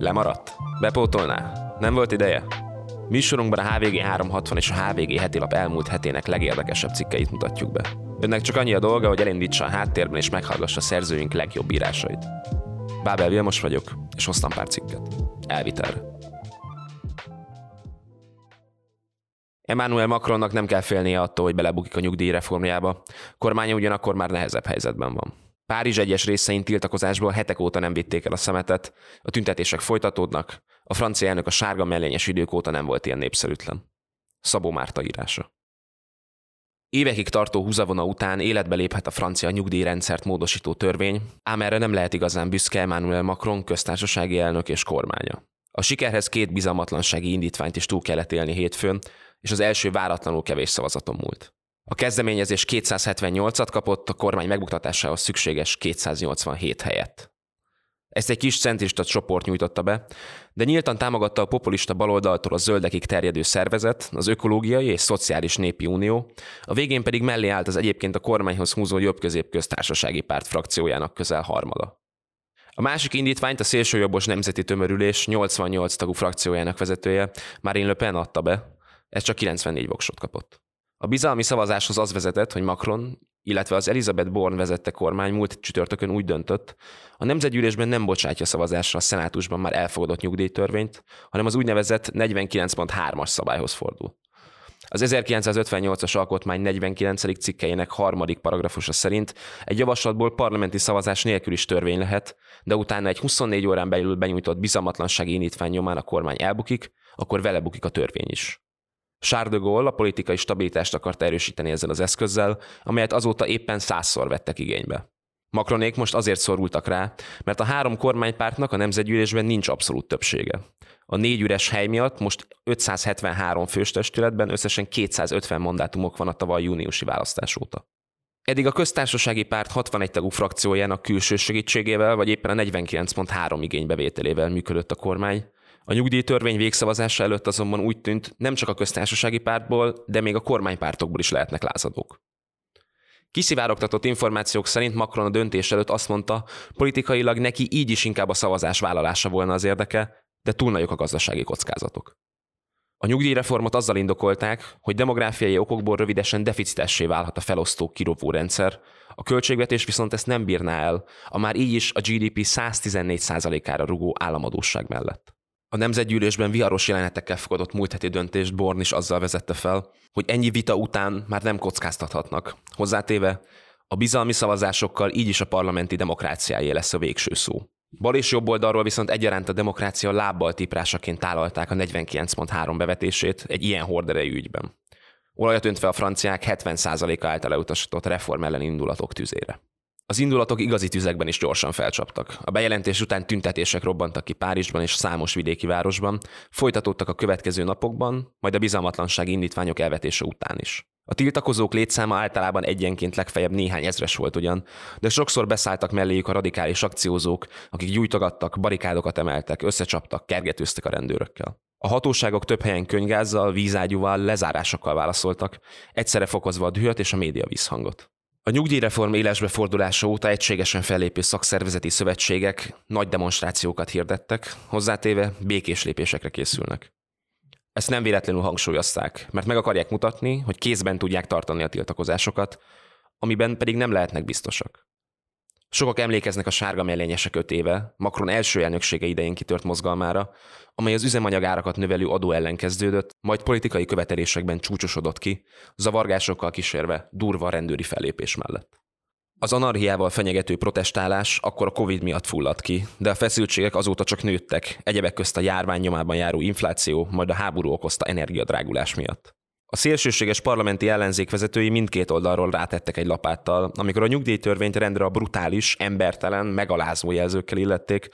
Lemaradt? Bepótolná? Nem volt ideje? Műsorunkban a HVG 360 és a HVG heti lap elmúlt hetének legérdekesebb cikkeit mutatjuk be. Önnek csak annyi a dolga, hogy elindítsa a háttérben és meghallgassa szerzőink legjobb írásait. Bábel Vilmos vagyok, és hoztam pár cikket. Elvitelre. Emmanuel Macronnak nem kell félnie attól, hogy belebukik a nyugdíjreformjába. Kormánya ugyanakkor már nehezebb helyzetben van. Párizs egyes részein tiltakozásból hetek óta nem vitték el a szemetet, a tüntetések folytatódnak, a francia elnök a sárga mellényes idők óta nem volt ilyen népszerűtlen. Szabó Márta írása. Évekig tartó húzavona után életbe léphet a francia nyugdíjrendszert módosító törvény, ám erre nem lehet igazán büszke Emmanuel Macron köztársasági elnök és kormánya. A sikerhez két bizalmatlansági indítványt is túl kellett élni hétfőn, és az első váratlanul kevés szavazaton múlt. A kezdeményezés 278-at kapott, a kormány megbuktatásához szükséges 287 helyet. Ezt egy kis centrista csoport nyújtotta be, de nyíltan támogatta a populista baloldaltól a zöldekig terjedő szervezet, az Ökológiai és Szociális Népi Unió, a végén pedig mellé állt az egyébként a kormányhoz húzó jobb-közép köztársasági párt frakciójának közel harmada. A másik indítványt a szélsőjobbos nemzeti tömörülés 88 tagú frakciójának vezetője Marine Le Pen adta be, ez csak 94 voksot kapott. A bizalmi szavazáshoz az vezetett, hogy Macron, illetve az Elizabeth Born vezette kormány múlt csütörtökön úgy döntött, a nemzetgyűlésben nem bocsátja szavazásra a szenátusban már elfogadott nyugdíjtörvényt, hanem az úgynevezett 49.3-as szabályhoz fordul. Az 1958-as alkotmány 49. cikkeinek harmadik paragrafusa szerint egy javaslatból parlamenti szavazás nélkül is törvény lehet, de utána egy 24 órán belül benyújtott bizalmatlansági indítvány nyomán a kormány elbukik, akkor vele bukik a törvény is. Charles de Gaulle a politikai stabilitást akart erősíteni ezzel az eszközzel, amelyet azóta éppen százszor vettek igénybe. Macronék most azért szorultak rá, mert a három kormánypártnak a nemzetgyűlésben nincs abszolút többsége. A négy üres hely miatt most 573 fős testületben összesen 250 mandátumok van a tavaly júniusi választás óta. Eddig a köztársasági párt 61 tagú frakciójának külső segítségével, vagy éppen a 49.3 igénybevételével működött a kormány, a nyugdíjtörvény végszavazása előtt azonban úgy tűnt, nem csak a köztársasági pártból, de még a kormánypártokból is lehetnek lázadók. Kiszivárogtatott információk szerint Macron a döntés előtt azt mondta, politikailag neki így is inkább a szavazás vállalása volna az érdeke, de túl nagyok a gazdasági kockázatok. A nyugdíjreformot azzal indokolták, hogy demográfiai okokból rövidesen deficitessé válhat a felosztó kirovó rendszer, a költségvetés viszont ezt nem bírná el, a már így is a GDP 114%-ára rugó államadóság mellett. A nemzetgyűlésben viharos jelenetekkel fogadott múlt heti döntést Born is azzal vezette fel, hogy ennyi vita után már nem kockáztathatnak. Hozzátéve, a bizalmi szavazásokkal így is a parlamenti demokráciájé lesz a végső szó. Bal és jobb oldalról viszont egyaránt a demokrácia lábbal tiprásaként tálalták a 49.3 bevetését egy ilyen horderejű ügyben. Olajat öntve a franciák 70%-a által elutasított reform ellen indulatok tüzére. Az indulatok igazi tüzekben is gyorsan felcsaptak. A bejelentés után tüntetések robbantak ki Párizsban és számos vidéki városban, folytatódtak a következő napokban, majd a bizalmatlanság indítványok elvetése után is. A tiltakozók létszáma általában egyenként legfeljebb néhány ezres volt ugyan, de sokszor beszálltak melléjük a radikális akciózók, akik gyújtogattak, barikádokat emeltek, összecsaptak, kergetőztek a rendőrökkel. A hatóságok több helyen könygázzal, vízágyúval, lezárásokkal válaszoltak, egyszerre fokozva a dühöt és a média visszhangot. A nyugdíjreform élesbe fordulása óta egységesen fellépő szakszervezeti szövetségek nagy demonstrációkat hirdettek, hozzátéve békés lépésekre készülnek. Ezt nem véletlenül hangsúlyozták, mert meg akarják mutatni, hogy kézben tudják tartani a tiltakozásokat, amiben pedig nem lehetnek biztosak. Sokak emlékeznek a sárga mellényesek öt éve, Macron első elnöksége idején kitört mozgalmára, amely az üzemanyagárakat növelő adó ellen kezdődött, majd politikai követelésekben csúcsosodott ki, zavargásokkal kísérve durva rendőri fellépés mellett. Az anarhiával fenyegető protestálás akkor a Covid miatt fulladt ki, de a feszültségek azóta csak nőttek, egyebek közt a járvány nyomában járó infláció, majd a háború okozta energiadrágulás miatt. A szélsőséges parlamenti ellenzék vezetői mindkét oldalról rátettek egy lapáttal, amikor a nyugdíjtörvényt rendre a brutális, embertelen, megalázó jelzőkkel illették,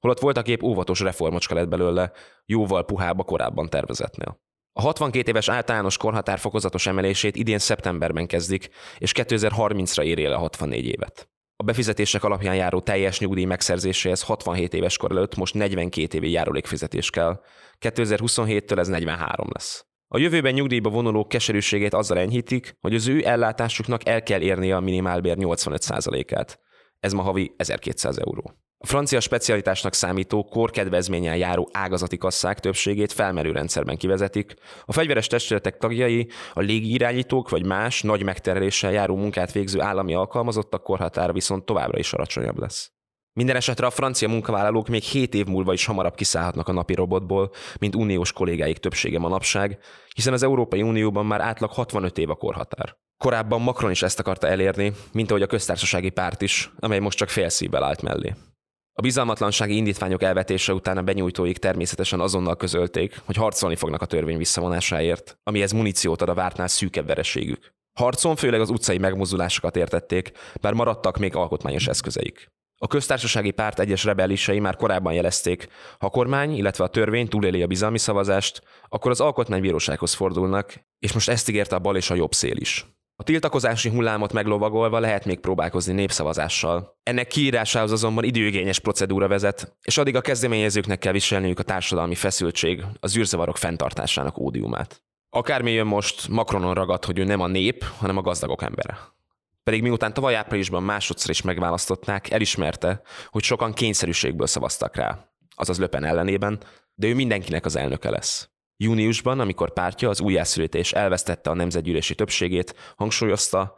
holott voltak épp óvatos reformocska lett belőle, jóval puhába korábban tervezetnél. A 62 éves általános korhatár fokozatos emelését idén szeptemberben kezdik, és 2030-ra éri el a 64 évet. A befizetések alapján járó teljes nyugdíj megszerzéséhez 67 éves kor előtt most 42 évi járulékfizetés kell. 2027-től ez 43 lesz. A jövőben nyugdíjba vonulók keserűségét azzal enyhítik, hogy az ő ellátásuknak el kell érnie a minimálbér 85%-át. Ez ma havi 1200 euró. A francia specialitásnak számító, korkedvezménnyel járó ágazati kasszák többségét felmerő rendszerben kivezetik, a fegyveres testületek tagjai, a légirányítók vagy más nagy megterheléssel járó munkát végző állami alkalmazottak korhatára viszont továbbra is alacsonyabb lesz. Minden esetre a francia munkavállalók még 7 év múlva is hamarabb kiszállhatnak a napi robotból, mint uniós kollégáik többsége manapság, hiszen az Európai Unióban már átlag 65 év a korhatár. Korábban Macron is ezt akarta elérni, mint ahogy a köztársasági párt is, amely most csak fél szívvel állt mellé. A bizalmatlansági indítványok elvetése után a benyújtóik természetesen azonnal közölték, hogy harcolni fognak a törvény visszavonásáért, amihez muníciót ad a vártnál szűkebb vereségük. Harcon főleg az utcai megmozdulásokat értették, bár maradtak még alkotmányos eszközeik. A köztársasági párt egyes rebelisei már korábban jelezték, ha a kormány, illetve a törvény túléli a bizalmi szavazást, akkor az alkotmánybírósághoz fordulnak, és most ezt ígérte a bal és a jobb szél is. A tiltakozási hullámot meglovagolva lehet még próbálkozni népszavazással. Ennek kiírásához azonban időigényes procedúra vezet, és addig a kezdeményezőknek kell viselniük a társadalmi feszültség, az űrzavarok fenntartásának ódiumát. Akármi jön most, Macronon ragad, hogy ő nem a nép, hanem a gazdagok embere. Pedig miután tavaly áprilisban másodszor is megválasztották, elismerte, hogy sokan kényszerűségből szavaztak rá, azaz Löpen ellenében, de ő mindenkinek az elnöke lesz. Júniusban, amikor pártja az újjászülítés elvesztette a nemzetgyűlési többségét, hangsúlyozta,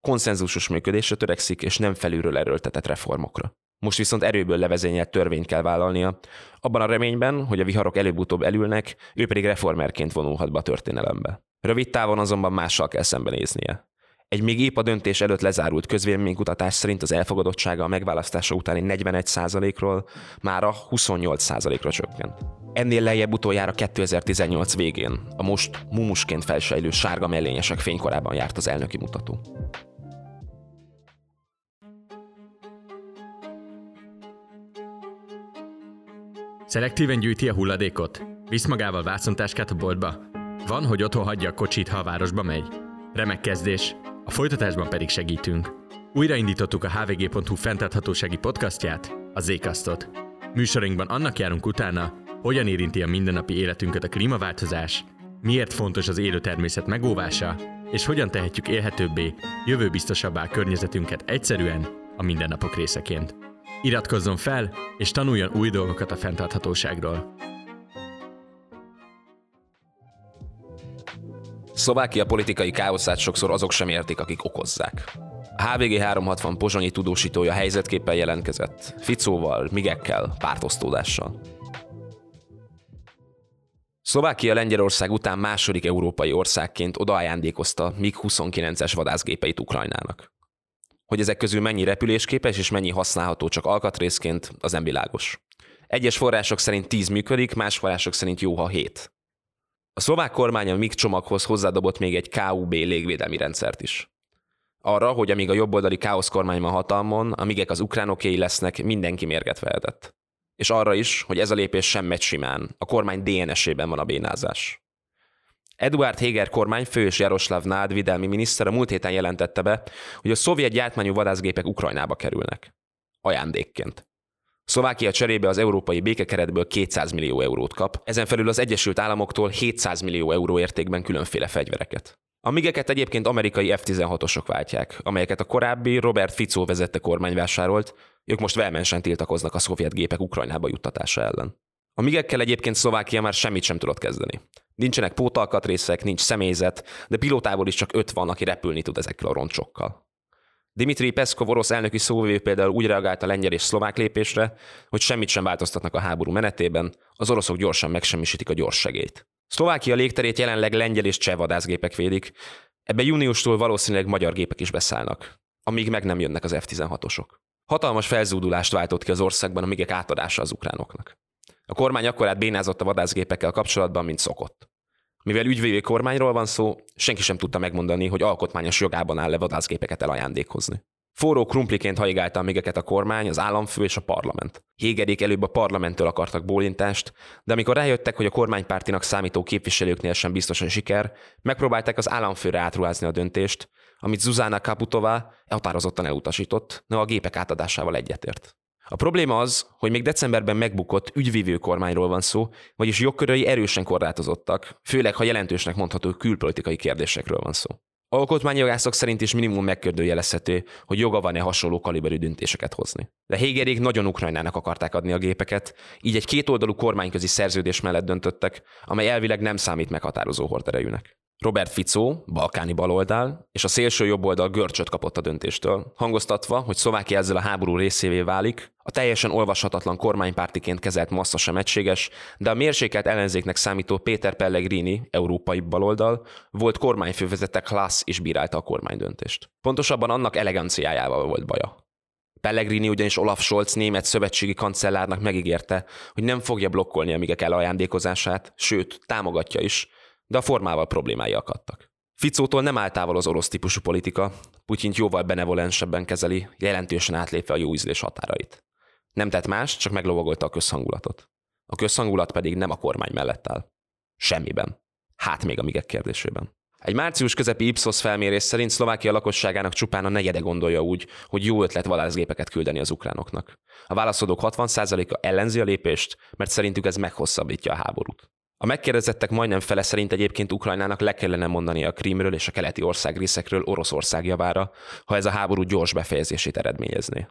konszenzusos működésre törekszik, és nem felülről erőltetett reformokra. Most viszont erőből levezényelt törvényt kell vállalnia, abban a reményben, hogy a viharok előbb-utóbb elülnek, ő pedig reformerként vonulhat be a történelembe. Rövid távon azonban mással kell szembenéznie. Egy még épp a döntés előtt lezárult közvéleménykutatás szerint az elfogadottsága a megválasztása utáni 41%-ról már a 28%-ra csökkent. Ennél lejjebb utoljára 2018 végén, a most mumusként felsejlő sárga mellényesek fénykorában járt az elnöki mutató. Szelektíven gyűjti a hulladékot? Visz magával vászontáskát a boltba? Van, hogy otthon hagyja a kocsit, ha a városba megy? Remek kezdés! A folytatásban pedig segítünk. Újraindítottuk a hvg.hu fenntarthatósági podcastját, a Zékasztot. Műsorunkban annak járunk utána, hogyan érinti a mindennapi életünket a klímaváltozás, miért fontos az élő természet megóvása, és hogyan tehetjük élhetőbbé, jövőbiztosabbá a környezetünket egyszerűen, a mindennapok részeként. Iratkozzon fel, és tanuljon új dolgokat a fenntarthatóságról. Szlovákia politikai káoszát sokszor azok sem értik, akik okozzák. A HVG 360 pozsonyi tudósítója helyzetképpen jelentkezett. Ficóval, migekkel, pártosztódással. Szlovákia Lengyelország után második európai országként odaajándékozta MiG-29-es vadászgépeit Ukrajnának. Hogy ezek közül mennyi repülésképes és mennyi használható csak alkatrészként, az nem világos. Egyes források szerint 10 működik, más források szerint jó, ha 7. A szlovák kormány a MIG csomaghoz hozzádobott még egy KUB légvédelmi rendszert is. Arra, hogy amíg a jobboldali káosz kormány van hatalmon, a migek az ukránokéi lesznek, mindenki mérget vehetett. És arra is, hogy ez a lépés sem megy simán, a kormány DNS-ében van a bénázás. Eduard Heger kormányfő és Jaroslav Nád videlmi miniszter a múlt héten jelentette be, hogy a szovjet gyártmányú vadászgépek Ukrajnába kerülnek. Ajándékként. Szlovákia cserébe az európai békekeretből 200 millió eurót kap, ezen felül az Egyesült Államoktól 700 millió euró értékben különféle fegyvereket. A migeket egyébként amerikai F-16-osok váltják, amelyeket a korábbi Robert Fico vezette kormány vásárolt, ők most velmensen tiltakoznak a szovjet gépek Ukrajnába juttatása ellen. A migekkel egyébként Szlovákia már semmit sem tudott kezdeni. Nincsenek pótalkatrészek, nincs személyzet, de pilótából is csak öt van, aki repülni tud ezekkel a roncsokkal. Dimitri Peszkov orosz elnöki szóvivő például úgy reagált a lengyel és szlovák lépésre, hogy semmit sem változtatnak a háború menetében, az oroszok gyorsan megsemmisítik a gyors segélyt. Szlovákia légterét jelenleg lengyel és cseh vadászgépek védik, ebbe júniustól valószínűleg magyar gépek is beszállnak, amíg meg nem jönnek az F-16-osok. Hatalmas felzúdulást váltott ki az országban a migek átadása az ukránoknak. A kormány akkorát bénázott a vadászgépekkel kapcsolatban, mint szokott. Mivel ügyvédő kormányról van szó, senki sem tudta megmondani, hogy alkotmányos jogában áll-e vadászgépeket elajándékozni. Forró krumpliként haigálta a mégeket a kormány, az államfő és a parlament. Hégedék előbb a parlamenttől akartak bólintást, de amikor rájöttek, hogy a kormánypártinak számító képviselőknél sem biztos a siker, megpróbálták az államfőre átruházni a döntést, amit Zuzana Kaputová határozottan elutasított, de a gépek átadásával egyetért. A probléma az, hogy még decemberben megbukott ügyvívő kormányról van szó, vagyis jogkörei erősen korlátozottak, főleg ha jelentősnek mondható külpolitikai kérdésekről van szó. Alkotmányjogászok szerint is minimum megkérdőjelezhető, hogy joga van-e hasonló kaliberű döntéseket hozni. De Hégerék nagyon Ukrajnának akarták adni a gépeket, így egy kétoldalú kormányközi szerződés mellett döntöttek, amely elvileg nem számít meghatározó horderejűnek. Robert Fico, balkáni baloldal, és a szélső jobboldal görcsöt kapott a döntéstől, hangoztatva, hogy Szlovákia ezzel a háború részévé válik, a teljesen olvashatatlan kormánypártiként kezelt massza sem egységes, de a mérsékelt ellenzéknek számító Péter Pellegrini, európai baloldal, volt kormányfővezete Klassz és bírálta a kormánydöntést. Pontosabban annak eleganciájával volt baja. Pellegrini ugyanis Olaf Scholz német szövetségi kancellárnak megígérte, hogy nem fogja blokkolni a migek elajándékozását, sőt, támogatja is, de a formával problémái akadtak. Ficótól nem áll távol az orosz típusú politika, Putyint jóval benevolensebben kezeli, jelentősen átlépve a jó ízlés határait. Nem tett más, csak meglovagolta a közhangulatot. A közhangulat pedig nem a kormány mellett áll. Semmiben. Hát még a migek kérdésében. Egy március közepi Ipsos felmérés szerint Szlovákia lakosságának csupán a negyede gondolja úgy, hogy jó ötlet vadászgépeket küldeni az ukránoknak. A válaszadók 60%-a ellenzi a lépést, mert szerintük ez meghosszabbítja a háborút. A megkérdezettek majdnem fele szerint egyébként Ukrajnának le kellene mondani a Krímről és a keleti országrészekről Oroszország javára, ha ez a háború gyors befejezését eredményezné.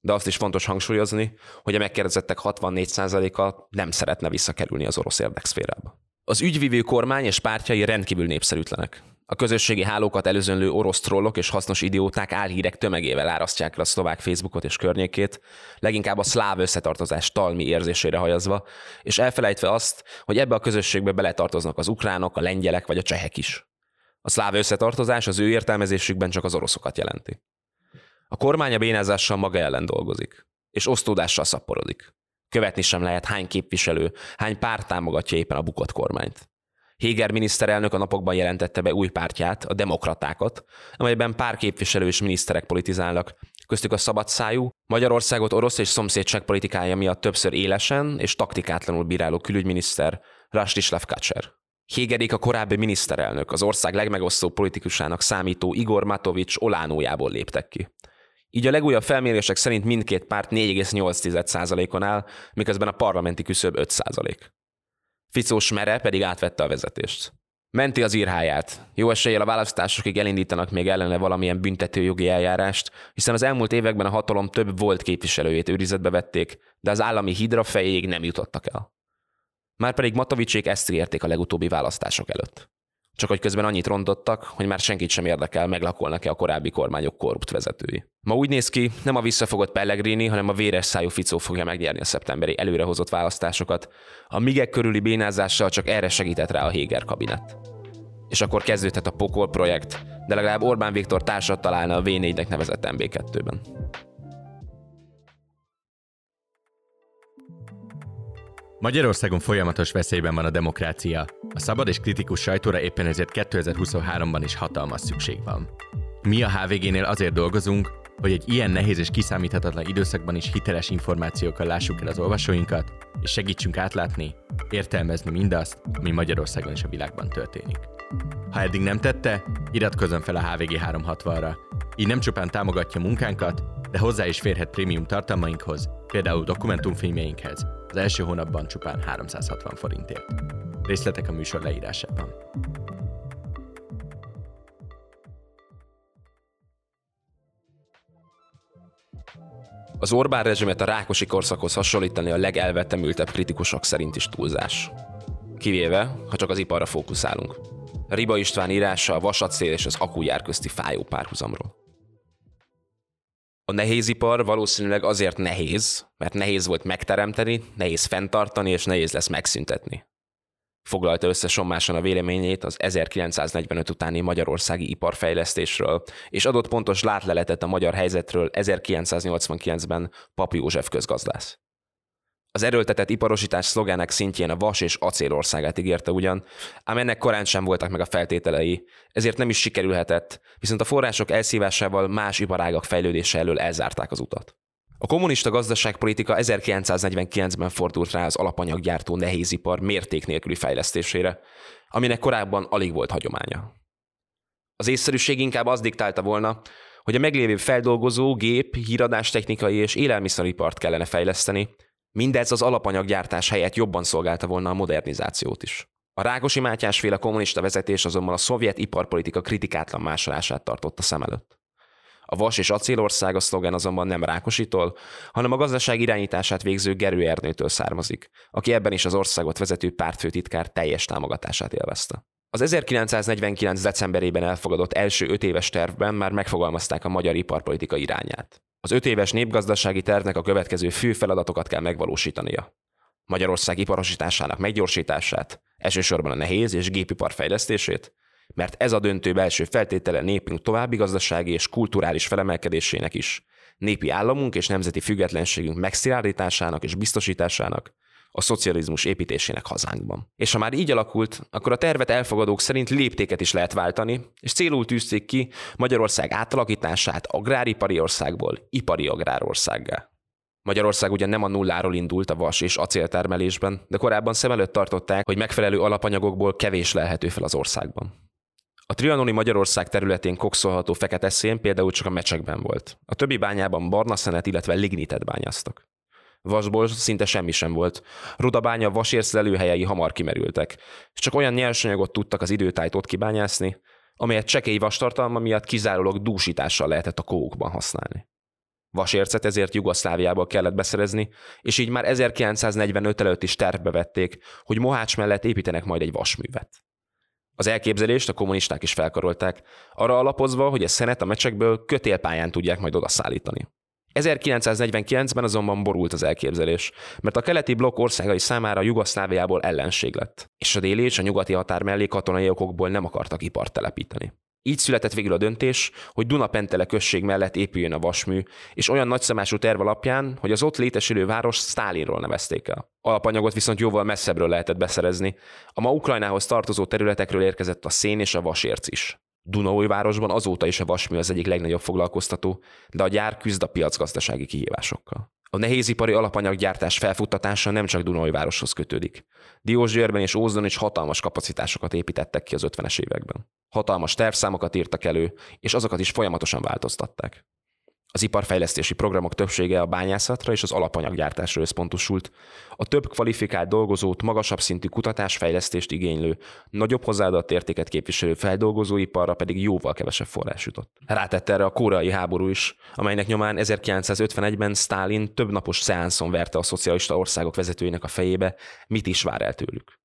De azt is fontos hangsúlyozni, hogy a megkérdezettek 64%-a nem szeretne visszakerülni az orosz érdekszférába. Az ügyvívő kormány és pártjai rendkívül népszerűtlenek. A közösségi hálókat előzönlő orosz trollok és hasznos idióták álhírek tömegével árasztják el a szlovák Facebookot és környékét, leginkább a szláv összetartozás talmi érzésére hajazva, és elfelejtve azt, hogy ebbe a közösségbe beletartoznak az ukránok, a lengyelek vagy a csehek is. A szláv összetartozás az ő értelmezésükben csak az oroszokat jelenti. A kormány a bénázással maga ellen dolgozik, és osztódással szaporodik. Követni sem lehet, hány képviselő, hány párt támogatja éppen a bukott kormányt. Héger miniszterelnök a napokban jelentette be új pártját, a demokratákat, amelyben pár képviselő és miniszterek politizálnak, köztük a szabadszájú, Magyarországot orosz és szomszédság politikája miatt többször élesen és taktikátlanul bíráló külügyminiszter Rastislav Kacser. Hégerék a korábbi miniszterelnök, az ország legmegosztóbb politikusának számító Igor Matovics olánójából léptek ki. Így a legújabb felmérések szerint mindkét párt 4,8%-on áll, miközben a parlamenti küszöb 5%. Ficós mere pedig átvette a vezetést. Menti az írháját. Jó eséllyel a választásokig elindítanak még ellene valamilyen büntető jogi eljárást, hiszen az elmúlt években a hatalom több volt képviselőjét őrizetbe vették, de az állami hidra fejéig nem jutottak el. Márpedig Matovicsék ezt érték a legutóbbi választások előtt. Csak hogy közben annyit rontottak, hogy már senkit sem érdekel, meglakolnak-e a korábbi kormányok korrupt vezetői. Ma úgy néz ki, nem a visszafogott Pellegrini, hanem a véres szájú Ficó fogja megnyerni a szeptemberi előrehozott választásokat. A migek körüli bénázással csak erre segített rá a Héger kabinet. És akkor kezdődhet a Pokol projekt, de legalább Orbán Viktor társat találna a V4-nek nevezett MB2-ben. Magyarországon folyamatos veszélyben van a demokrácia. A szabad és kritikus sajtóra éppen ezért 2023-ban is hatalmas szükség van. Mi a HVG-nél azért dolgozunk, hogy egy ilyen nehéz és kiszámíthatatlan időszakban is hiteles információkkal lássuk el az olvasóinkat, és segítsünk átlátni, értelmezni mindazt, ami Magyarországon és a világban történik. Ha eddig nem tette, iratkozzon fel a HVG 360-ra. Így nem csupán támogatja munkánkat, de hozzá is férhet prémium tartalmainkhoz, például dokumentumfilmjeinkhez, az első hónapban csupán 360 forintért. Részletek a műsor leírásában. Az Orbán rezsimet a Rákosi korszakhoz hasonlítani a legelvetemültebb kritikusok szerint is túlzás. Kivéve, ha csak az iparra fókuszálunk. Riba István írása a vasacél és az akújár közti fájó párhuzamról. A nehézipar valószínűleg azért nehéz, mert nehéz volt megteremteni, nehéz fenntartani, és nehéz lesz megszüntetni. Foglalta össze sommásan a véleményét az 1945 utáni magyarországi iparfejlesztésről, és adott pontos látleletet a magyar helyzetről 1989-ben Papi József közgazdász. Az erőltetett iparosítás szlogának szintjén a vas és acélországát ígérte ugyan, ám ennek korán sem voltak meg a feltételei, ezért nem is sikerülhetett, viszont a források elszívásával más iparágak fejlődése elől elzárták az utat. A kommunista gazdaságpolitika 1949-ben fordult rá az alapanyaggyártó nehézipar mérték nélküli fejlesztésére, aminek korábban alig volt hagyománya. Az észszerűség inkább az diktálta volna, hogy a meglévő feldolgozó, gép, híradástechnikai és élelmiszeripart kellene fejleszteni, Mindez az alapanyaggyártás helyett jobban szolgálta volna a modernizációt is. A Rákosi Mátyás féle kommunista vezetés azonban a szovjet iparpolitika kritikátlan másolását tartotta szem előtt. A vas és acélország a szlogen azonban nem Rákositól, hanem a gazdaság irányítását végző Gerő Ernőtől származik, aki ebben is az országot vezető pártfőtitkár teljes támogatását élvezte. Az 1949. decemberében elfogadott első öt éves tervben már megfogalmazták a magyar iparpolitika irányát. Az öt éves népgazdasági tervnek a következő fő feladatokat kell megvalósítania. Magyarország iparosításának meggyorsítását, elsősorban a nehéz és gépipar fejlesztését, mert ez a döntő belső feltétele népünk további gazdasági és kulturális felemelkedésének is, népi államunk és nemzeti függetlenségünk megszilárdításának és biztosításának, a szocializmus építésének hazánkban. És ha már így alakult, akkor a tervet elfogadók szerint léptéket is lehet váltani, és célul tűzték ki Magyarország átalakítását agráripari országból ipari agrárországgá. Magyarország ugyan nem a nulláról indult a vas és acéltermelésben, de korábban szem előtt tartották, hogy megfelelő alapanyagokból kevés lehető fel az országban. A trianoni Magyarország területén kokszolható fekete szén például csak a mecsekben volt. A többi bányában barna szenet, illetve lignitet bányáztak. Vasból szinte semmi sem volt. Rudabánya vasérsz lelőhelyei hamar kimerültek, és csak olyan nyersanyagot tudtak az időtájt ott kibányászni, amelyet csekély vastartalma miatt kizárólag dúsítással lehetett a kókban használni. Vasércet ezért Jugoszláviából kellett beszerezni, és így már 1945 előtt is tervbe vették, hogy Mohács mellett építenek majd egy vasművet. Az elképzelést a kommunisták is felkarolták, arra alapozva, hogy a szenet a mecsekből kötélpályán tudják majd odaszállítani. 1949-ben azonban borult az elképzelés, mert a keleti blokk országai számára Jugoszláviából ellenség lett, és a déli és a nyugati határ mellé katonai okokból nem akartak ipart telepíteni. Így született végül a döntés, hogy Dunapentele község mellett épüljön a vasmű, és olyan nagyszemású terv alapján, hogy az ott létesülő város Stálinról nevezték el. Alapanyagot viszont jóval messzebbről lehetett beszerezni. A ma Ukrajnához tartozó területekről érkezett a szén és a vasérc is. Dunaújvárosban azóta is a vasmű az egyik legnagyobb foglalkoztató, de a gyár küzd a piacgazdasági kihívásokkal. A nehézipari alapanyaggyártás felfuttatása nem csak Dunaújvároshoz kötődik. Diósgyőrben és Ózdon is hatalmas kapacitásokat építettek ki az 50-es években. Hatalmas tervszámokat írtak elő, és azokat is folyamatosan változtatták. Az iparfejlesztési programok többsége a bányászatra és az alapanyaggyártásra összpontosult. A több kvalifikált dolgozót, magasabb szintű kutatásfejlesztést igénylő, nagyobb hozzáadott értéket képviselő feldolgozóiparra pedig jóval kevesebb forrás jutott. Rátette erre a koreai háború is, amelynek nyomán 1951-ben Stalin több napos szeánszon verte a szocialista országok vezetőinek a fejébe, mit is vár el tőlük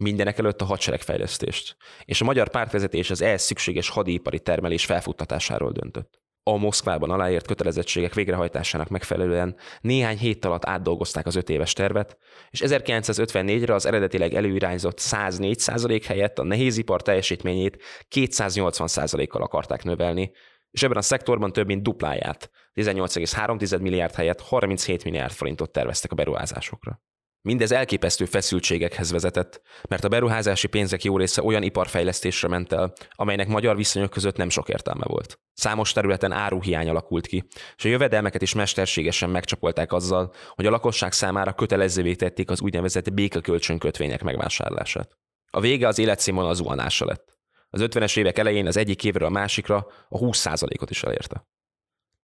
mindenek előtt a hadseregfejlesztést, és a magyar pártvezetés az ehhez szükséges hadipari termelés felfuttatásáról döntött a Moszkvában aláírt kötelezettségek végrehajtásának megfelelően néhány hét alatt átdolgozták az öt éves tervet, és 1954-re az eredetileg előirányzott 104% helyett a nehézipar teljesítményét 280%-kal akarták növelni, és ebben a szektorban több mint dupláját, 18,3 milliárd helyett 37 milliárd forintot terveztek a beruházásokra. Mindez elképesztő feszültségekhez vezetett, mert a beruházási pénzek jó része olyan iparfejlesztésre ment el, amelynek magyar viszonyok között nem sok értelme volt. Számos területen áruhiány alakult ki, és a jövedelmeket is mesterségesen megcsapolták azzal, hogy a lakosság számára kötelezővé tették az úgynevezett békakölcsönkötvények megvásárlását. A vége az életszínvonal zuhanása lett. Az 50-es évek elején az egyik évről a másikra a 20%-ot is elérte.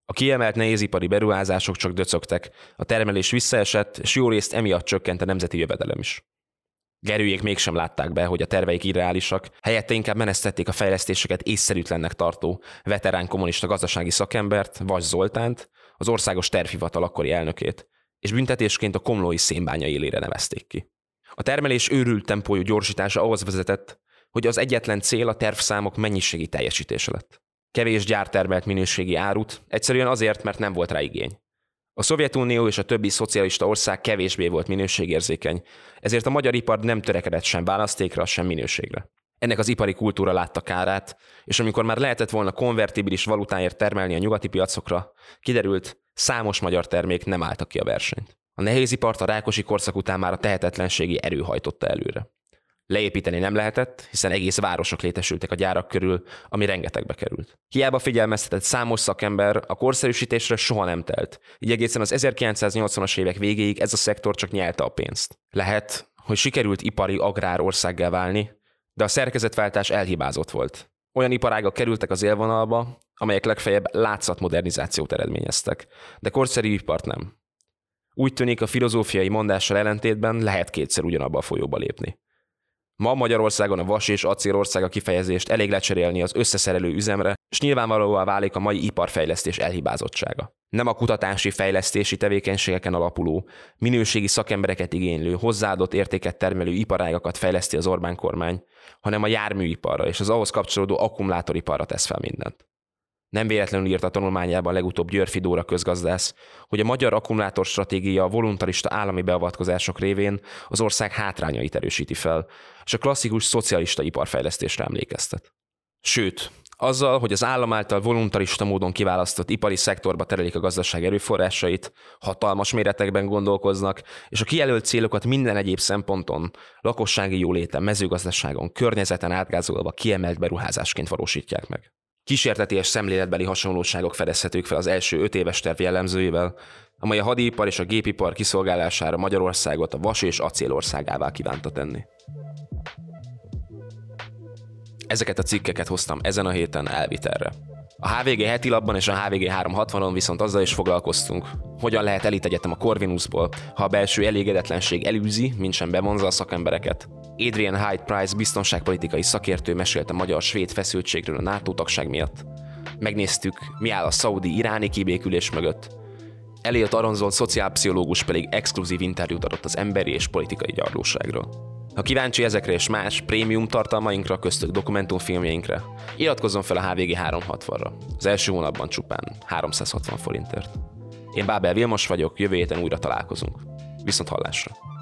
A kiemelt nehézipari beruházások csak döcögtek, a termelés visszaesett, és jó részt emiatt csökkent a nemzeti jövedelem is. Gerőjék mégsem látták be, hogy a terveik irreálisak, helyette inkább menesztették a fejlesztéseket észszerűtlennek tartó veterán kommunista gazdasági szakembert, Vas Zoltánt, az országos tervhivatal akkori elnökét, és büntetésként a komlói szénbánya élére nevezték ki. A termelés őrült tempójú gyorsítása ahhoz vezetett, hogy az egyetlen cél a tervszámok mennyiségi teljesítése lett kevés gyártermelt minőségi árut, egyszerűen azért, mert nem volt rá igény. A Szovjetunió és a többi szocialista ország kevésbé volt minőségérzékeny, ezért a magyar ipar nem törekedett sem választékra, sem minőségre. Ennek az ipari kultúra látta kárát, és amikor már lehetett volna konvertibilis valutáért termelni a nyugati piacokra, kiderült, számos magyar termék nem álltak ki a versenyt. A nehézipart a rákosi korszak után már a tehetetlenségi erő hajtotta előre. Leépíteni nem lehetett, hiszen egész városok létesültek a gyárak körül, ami rengetegbe került. Hiába figyelmeztetett számos szakember, a korszerűsítésre soha nem telt, így egészen az 1980-as évek végéig ez a szektor csak nyelte a pénzt. Lehet, hogy sikerült ipari agrár országgá válni, de a szerkezetváltás elhibázott volt. Olyan iparágak kerültek az élvonalba, amelyek legfeljebb látszat modernizációt eredményeztek, de korszerű ipart nem. Úgy tűnik, a filozófiai mondással ellentétben lehet kétszer ugyanabba a folyóba lépni. Ma Magyarországon a vas és acélország a kifejezést elég lecserélni az összeszerelő üzemre, és nyilvánvalóan válik a mai iparfejlesztés elhibázottsága. Nem a kutatási fejlesztési tevékenységeken alapuló, minőségi szakembereket igénylő, hozzáadott értéket termelő iparágakat fejleszti az Orbán kormány, hanem a járműiparra és az ahhoz kapcsolódó akkumulátoriparra tesz fel mindent. Nem véletlenül írt a tanulmányában legutóbb Györfi Dóra közgazdász, hogy a magyar akkumulátor stratégia a voluntarista állami beavatkozások révén az ország hátrányait erősíti fel, és a klasszikus szocialista iparfejlesztésre emlékeztet. Sőt, azzal, hogy az állam által voluntarista módon kiválasztott ipari szektorba terelik a gazdaság erőforrásait, hatalmas méretekben gondolkoznak, és a kijelölt célokat minden egyéb szemponton, lakossági jóléten, mezőgazdaságon, környezeten átgázolva kiemelt beruházásként valósítják meg. Kísérteties szemléletbeli hasonlóságok fedezhetők fel az első öt éves terv jellemzőivel, amely a hadipar és a gépipar kiszolgálására Magyarországot a vas és acélországává kívánta tenni. Ezeket a cikkeket hoztam ezen a héten elvitelre. A HVG heti labban és a HVG 360-on viszont azzal is foglalkoztunk, hogyan lehet elit egyetem a Corvinusból, ha a belső elégedetlenség elűzi, mint sem bevonza a szakembereket. Adrian Hyde Price biztonságpolitikai szakértő mesélt a magyar-svéd feszültségről a NATO tagság miatt. Megnéztük, mi áll a szaudi-iráni kibékülés mögött. Elliot Aronzolt szociálpszichológus pedig exkluzív interjút adott az emberi és politikai gyarlóságról. Ha kíváncsi ezekre és más prémium tartalmainkra, köztük dokumentumfilmjeinkre, iratkozzon fel a HVG 360-ra. Az első hónapban csupán 360 forintért. Én Bábel Vilmos vagyok, jövő héten újra találkozunk. Viszont hallásra!